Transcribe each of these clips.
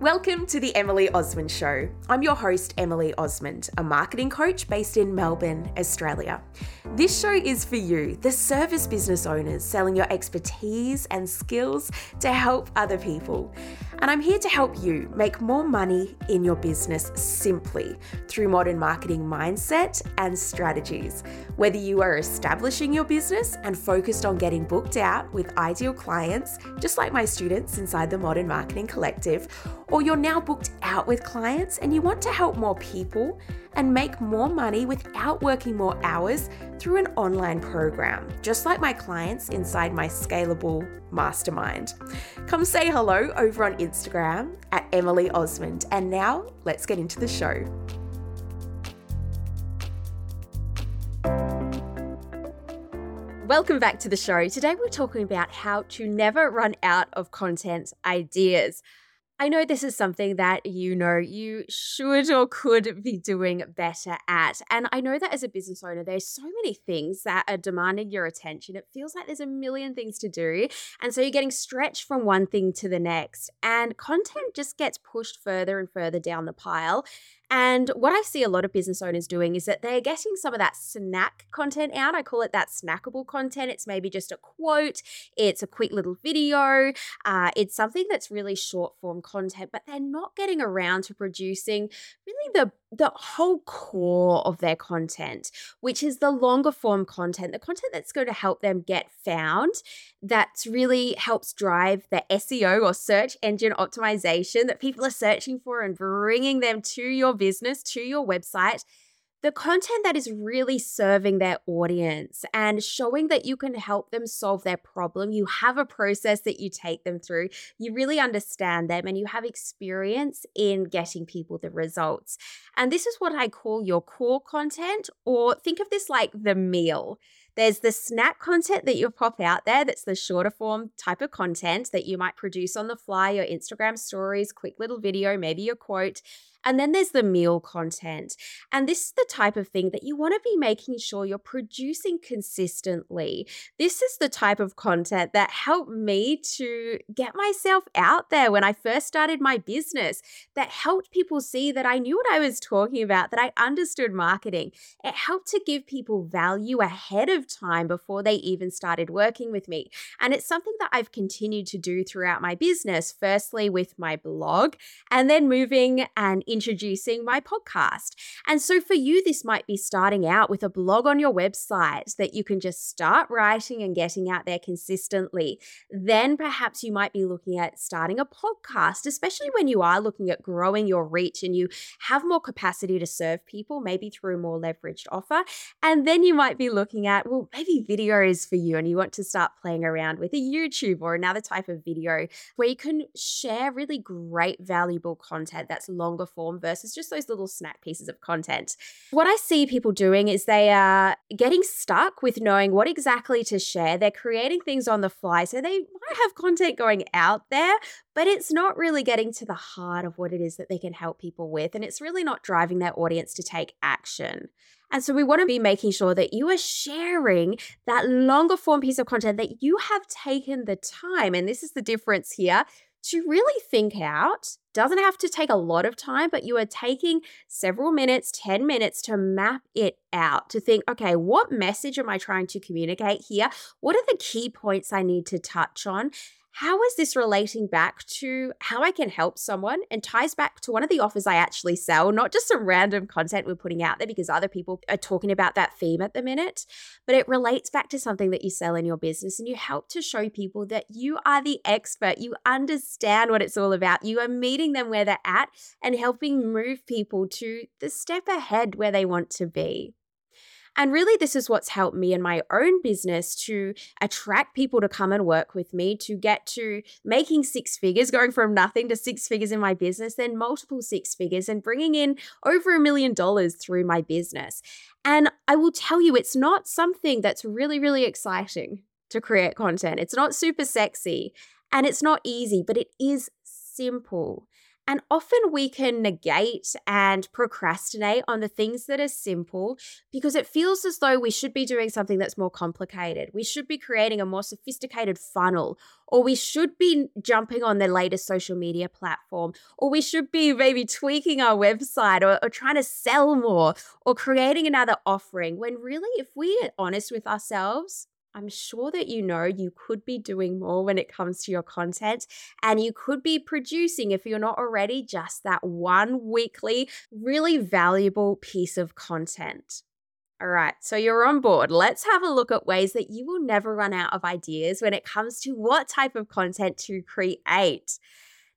Welcome to the Emily Osmond Show. I'm your host, Emily Osmond, a marketing coach based in Melbourne, Australia. This show is for you, the service business owners selling your expertise and skills to help other people. And I'm here to help you make more money in your business simply through modern marketing mindset and strategies. Whether you are establishing your business and focused on getting booked out with ideal clients, just like my students inside the Modern Marketing Collective, or you're now booked out with clients and you want to help more people and make more money without working more hours through an online program, just like my clients inside my scalable mastermind. Come say hello over on Instagram at Emily Osmond. And now let's get into the show. Welcome back to the show. Today we're talking about how to never run out of content ideas. I know this is something that you know you should or could be doing better at. And I know that as a business owner, there's so many things that are demanding your attention. It feels like there's a million things to do. And so you're getting stretched from one thing to the next. And content just gets pushed further and further down the pile. And what I see a lot of business owners doing is that they're getting some of that snack content out. I call it that snackable content. It's maybe just a quote, it's a quick little video, uh, it's something that's really short form content, but they're not getting around to producing really the the whole core of their content, which is the longer form content, the content that's going to help them get found, that really helps drive the SEO or search engine optimization that people are searching for and bringing them to your business, to your website the content that is really serving their audience and showing that you can help them solve their problem. You have a process that you take them through, you really understand them, and you have experience in getting people the results. And this is what I call your core content, or think of this like the meal. There's the snack content that you pop out there that's the shorter form type of content that you might produce on the fly, your Instagram stories, quick little video, maybe a quote. And then there's the meal content. And this is the type of thing that you want to be making sure you're producing consistently. This is the type of content that helped me to get myself out there when I first started my business, that helped people see that I knew what I was talking about, that I understood marketing. It helped to give people value ahead of time before they even started working with me. And it's something that I've continued to do throughout my business, firstly with my blog, and then moving and introducing my podcast. And so for you, this might be starting out with a blog on your website that you can just start writing and getting out there consistently. Then perhaps you might be looking at starting a podcast, especially when you are looking at growing your reach and you have more capacity to serve people, maybe through a more leveraged offer. And then you might be looking at, well, maybe video is for you and you want to start playing around with a YouTube or another type of video where you can share really great, valuable content that's longer versus just those little snack pieces of content. What I see people doing is they are getting stuck with knowing what exactly to share. They're creating things on the fly. So they might have content going out there, but it's not really getting to the heart of what it is that they can help people with. And it's really not driving their audience to take action. And so we want to be making sure that you are sharing that longer form piece of content that you have taken the time. And this is the difference here to really think out. Doesn't have to take a lot of time, but you are taking several minutes, 10 minutes to map it out to think, okay, what message am I trying to communicate here? What are the key points I need to touch on? How is this relating back to how I can help someone and ties back to one of the offers I actually sell, not just some random content we're putting out there because other people are talking about that theme at the minute, but it relates back to something that you sell in your business and you help to show people that you are the expert. You understand what it's all about. You are meeting them where they're at and helping move people to the step ahead where they want to be. And really, this is what's helped me in my own business to attract people to come and work with me, to get to making six figures, going from nothing to six figures in my business, then multiple six figures, and bringing in over a million dollars through my business. And I will tell you, it's not something that's really, really exciting to create content. It's not super sexy and it's not easy, but it is simple. And often we can negate and procrastinate on the things that are simple because it feels as though we should be doing something that's more complicated. We should be creating a more sophisticated funnel, or we should be jumping on the latest social media platform, or we should be maybe tweaking our website or, or trying to sell more or creating another offering. When really, if we are honest with ourselves, I'm sure that you know you could be doing more when it comes to your content, and you could be producing, if you're not already, just that one weekly, really valuable piece of content. All right, so you're on board. Let's have a look at ways that you will never run out of ideas when it comes to what type of content to create.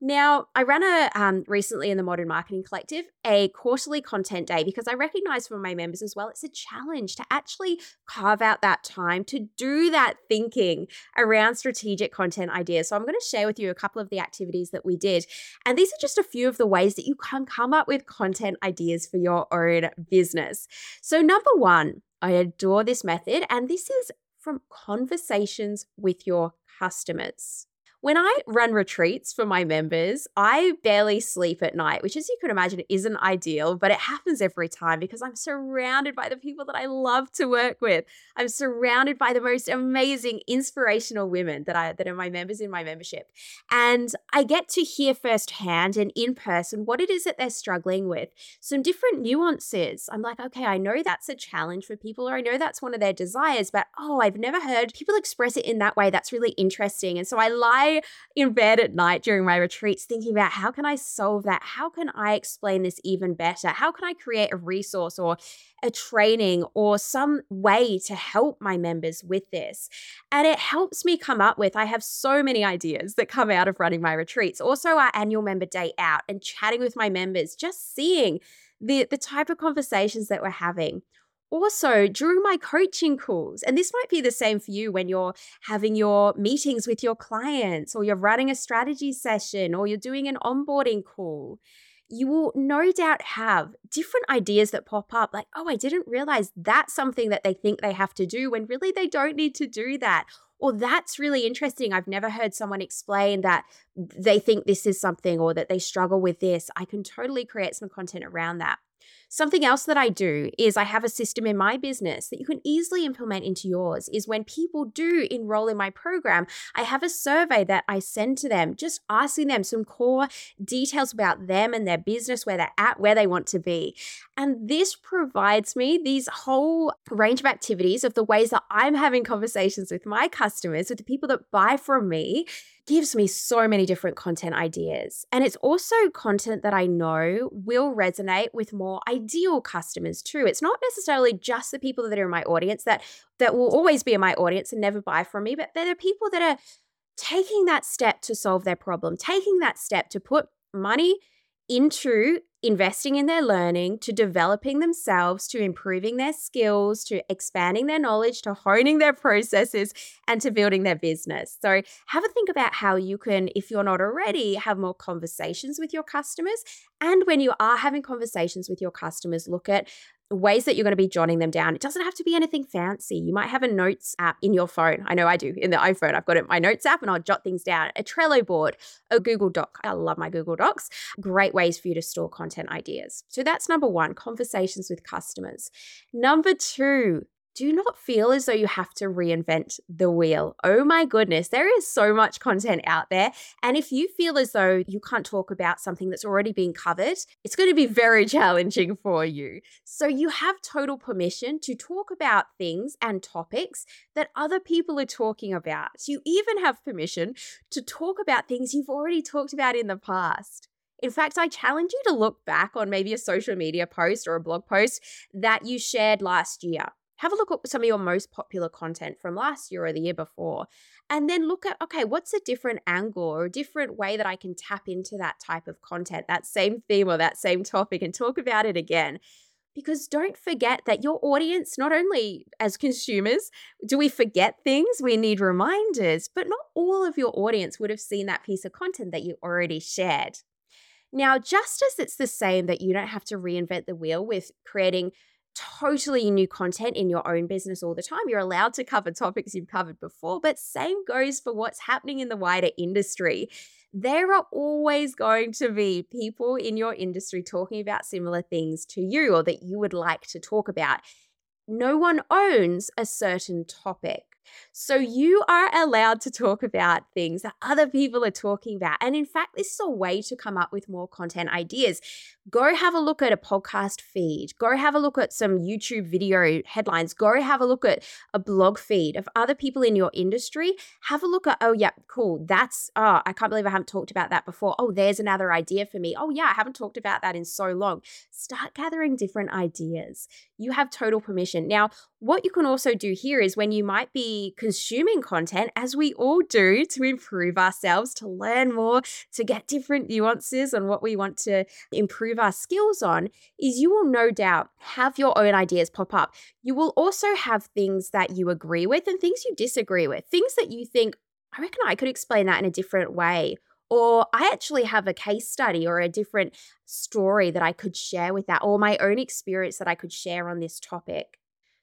Now, I ran a um, recently in the Modern Marketing Collective a quarterly content day because I recognize for my members as well, it's a challenge to actually carve out that time to do that thinking around strategic content ideas. So, I'm going to share with you a couple of the activities that we did. And these are just a few of the ways that you can come up with content ideas for your own business. So, number one, I adore this method, and this is from conversations with your customers. When I run retreats for my members, I barely sleep at night, which, as you can imagine, isn't ideal, but it happens every time because I'm surrounded by the people that I love to work with. I'm surrounded by the most amazing, inspirational women that I that are my members in my membership. And I get to hear firsthand and in person what it is that they're struggling with, some different nuances. I'm like, okay, I know that's a challenge for people, or I know that's one of their desires, but oh, I've never heard people express it in that way. That's really interesting. And so I lie in bed at night during my retreats thinking about how can I solve that? How can I explain this even better? How can I create a resource or a training or some way to help my members with this? And it helps me come up with, I have so many ideas that come out of running my retreats. Also, our annual member day out and chatting with my members, just seeing the, the type of conversations that we're having also during my coaching calls, and this might be the same for you when you're having your meetings with your clients, or you're running a strategy session, or you're doing an onboarding call, you will no doubt have different ideas that pop up like, oh, I didn't realize that's something that they think they have to do when really they don't need to do that. Or that's really interesting. I've never heard someone explain that they think this is something or that they struggle with this. I can totally create some content around that. Something else that I do is I have a system in my business that you can easily implement into yours is when people do enroll in my program, I have a survey that I send to them, just asking them some core details about them and their business, where they're at, where they want to be. And this provides me these whole range of activities of the ways that I'm having conversations with my customers, with the people that buy from me gives me so many different content ideas. And it's also content that I know will resonate with more ideal customers too. It's not necessarily just the people that are in my audience that that will always be in my audience and never buy from me, but they're the people that are taking that step to solve their problem, taking that step to put money into investing in their learning, to developing themselves, to improving their skills, to expanding their knowledge, to honing their processes, and to building their business. So, have a think about how you can, if you're not already, have more conversations with your customers. And when you are having conversations with your customers, look at ways that you're going to be jotting them down. It doesn't have to be anything fancy. You might have a notes app in your phone. I know I do in the iPhone. I've got it my notes app and I'll jot things down. A Trello board, a Google Doc. I love my Google Docs. Great ways for you to store content ideas. So that's number one, conversations with customers. Number two, do not feel as though you have to reinvent the wheel. Oh my goodness, there is so much content out there. And if you feel as though you can't talk about something that's already been covered, it's going to be very challenging for you. So you have total permission to talk about things and topics that other people are talking about. You even have permission to talk about things you've already talked about in the past. In fact, I challenge you to look back on maybe a social media post or a blog post that you shared last year have a look at some of your most popular content from last year or the year before. And then look at, okay, what's a different angle or a different way that I can tap into that type of content, that same theme or that same topic, and talk about it again? Because don't forget that your audience, not only as consumers, do we forget things, we need reminders, but not all of your audience would have seen that piece of content that you already shared. Now, just as it's the same that you don't have to reinvent the wheel with creating totally new content in your own business all the time. You're allowed to cover topics you've covered before, but same goes for what's happening in the wider industry. There are always going to be people in your industry talking about similar things to you or that you would like to talk about. No one owns a certain topic. So you are allowed to talk about things that other people are talking about. And in fact, this is a way to come up with more content ideas. Go have a look at a podcast feed. Go have a look at some YouTube video headlines. Go have a look at a blog feed of other people in your industry. Have a look at, oh, yeah, cool. That's, oh, I can't believe I haven't talked about that before. Oh, there's another idea for me. Oh, yeah, I haven't talked about that in so long. Start gathering different ideas. You have total permission. Now, what you can also do here is when you might be consuming content, as we all do, to improve ourselves, to learn more, to get different nuances on what we want to improve our skills on, is you will no doubt have your own ideas pop up. You will also have things that you agree with and things you disagree with, things that you think, I reckon I could explain that in a different way. Or I actually have a case study or a different story that I could share with that, or my own experience that I could share on this topic.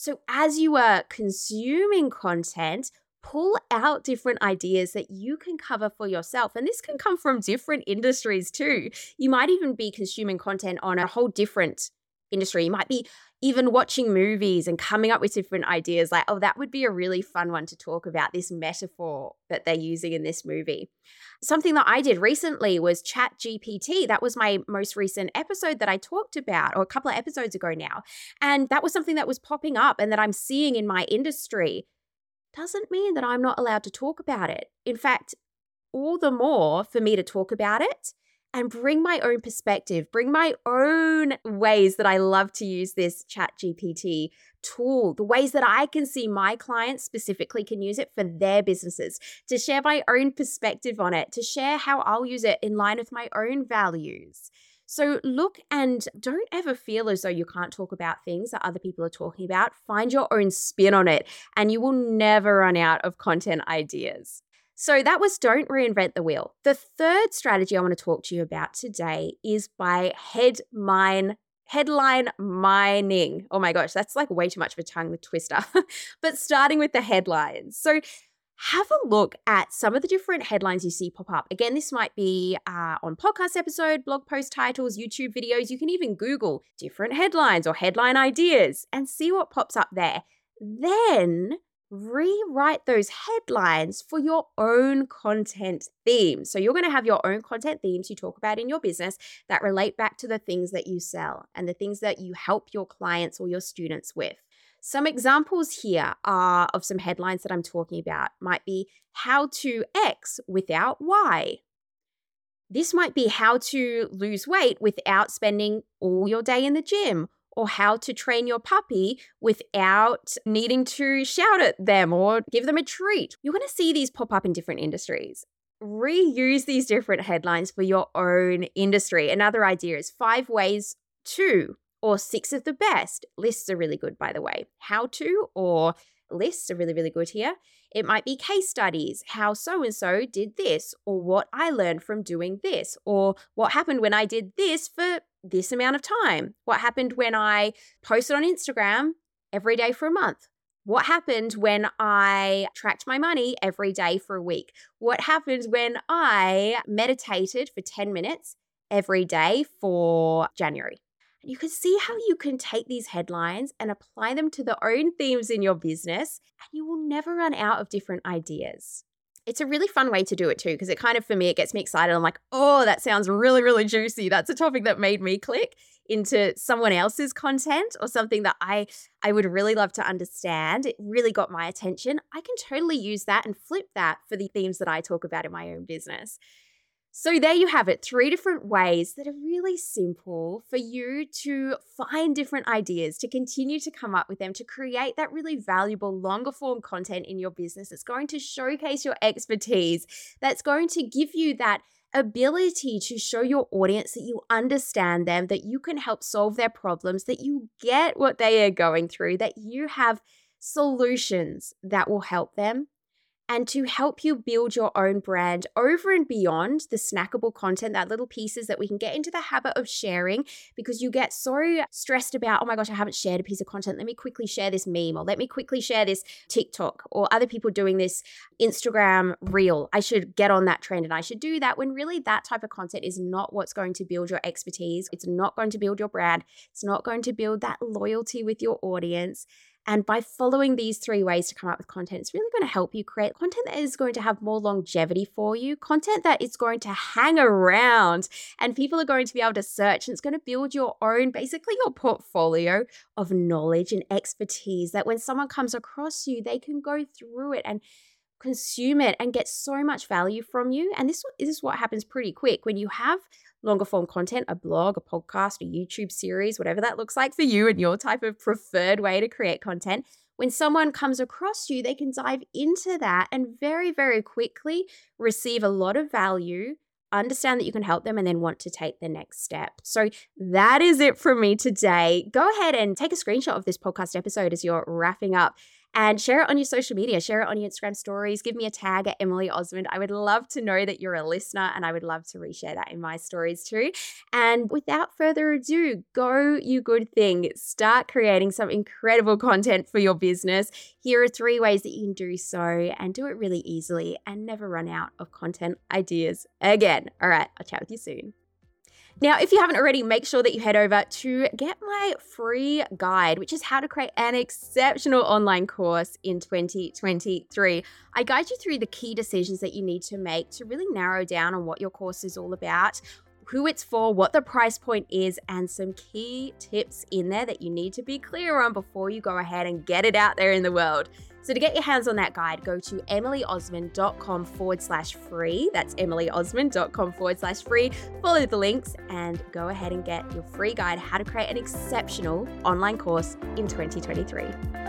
So, as you are consuming content, pull out different ideas that you can cover for yourself. And this can come from different industries too. You might even be consuming content on a whole different industry. You might be even watching movies and coming up with different ideas like, oh, that would be a really fun one to talk about this metaphor that they're using in this movie. Something that I did recently was Chat GPT. That was my most recent episode that I talked about, or a couple of episodes ago now. And that was something that was popping up and that I'm seeing in my industry. Doesn't mean that I'm not allowed to talk about it. In fact, all the more for me to talk about it and bring my own perspective, bring my own ways that I love to use this Chat GPT tool, the ways that I can see my clients specifically can use it for their businesses, to share my own perspective on it, to share how I'll use it in line with my own values. So look and don't ever feel as though you can't talk about things that other people are talking about. Find your own spin on it, and you will never run out of content ideas. So that was don't reinvent the wheel. The third strategy I want to talk to you about today is by head mine headline mining. Oh my gosh, that's like way too much of a tongue twister. but starting with the headlines. So have a look at some of the different headlines you see pop up. Again, this might be uh, on podcast episode, blog post titles, YouTube videos. You can even Google different headlines or headline ideas and see what pops up there. Then rewrite those headlines for your own content themes. So you're going to have your own content themes you talk about in your business that relate back to the things that you sell and the things that you help your clients or your students with. Some examples here are of some headlines that I'm talking about might be how to X without Y. This might be how to lose weight without spending all your day in the gym or how to train your puppy without needing to shout at them or give them a treat. You're going to see these pop up in different industries. Reuse these different headlines for your own industry. Another idea is five ways to or six of the best. Lists are really good, by the way. How to or lists are really, really good here. It might be case studies, how so and so did this, or what I learned from doing this, or what happened when I did this for this amount of time. What happened when I posted on Instagram every day for a month? What happened when I tracked my money every day for a week? What happened when I meditated for 10 minutes every day for January? And you can see how you can take these headlines and apply them to the own themes in your business, and you will never run out of different ideas. It's a really fun way to do it too, because it kind of, for me, it gets me excited. I'm like, oh, that sounds really, really juicy. That's a topic that made me click into someone else's content or something that I I would really love to understand. It really got my attention. I can totally use that and flip that for the themes that I talk about in my own business. So, there you have it three different ways that are really simple for you to find different ideas, to continue to come up with them, to create that really valuable, longer form content in your business that's going to showcase your expertise, that's going to give you that ability to show your audience that you understand them, that you can help solve their problems, that you get what they are going through, that you have solutions that will help them and to help you build your own brand over and beyond the snackable content, that little pieces that we can get into the habit of sharing because you get so stressed about, oh my gosh, I haven't shared a piece of content. Let me quickly share this meme or let me quickly share this TikTok or other people doing this Instagram reel. I should get on that trend and I should do that when really that type of content is not what's going to build your expertise. It's not going to build your brand. It's not going to build that loyalty with your audience. And by following these three ways to come up with content, it's really going to help you create content that is going to have more longevity for you, content that is going to hang around and people are going to be able to search and it's going to build your own, basically your portfolio of knowledge and expertise that when someone comes across you, they can go through it and consume it and get so much value from you. And this, this is what happens pretty quick when you have longer form content, a blog, a podcast, a YouTube series, whatever that looks like for you and your type of preferred way to create content. When someone comes across you, they can dive into that and very, very quickly receive a lot of value understand that you can help them and then want to take the next step. So that is it from me today. Go ahead and take a screenshot of this podcast episode as you're wrapping up and share it on your social media, share it on your Instagram stories, give me a tag at Emily Osmond. I would love to know that you're a listener and I would love to reshare that in my stories too. And without further ado, go you good thing. Start creating some incredible content for your business. Here are three ways that you can do so and do it really easily and never run out of content ideas again. All right, I'll chat with you soon. Now, if you haven't already, make sure that you head over to get my free guide, which is how to create an exceptional online course in 2023. I guide you through the key decisions that you need to make to really narrow down on what your course is all about, who it's for, what the price point is, and some key tips in there that you need to be clear on before you go ahead and get it out there in the world. So to get your hands on that guide, go to emilyosmond.com forward slash free. That's emilyosmond.com forward slash free. Follow the links and go ahead and get your free guide, how to create an exceptional online course in 2023.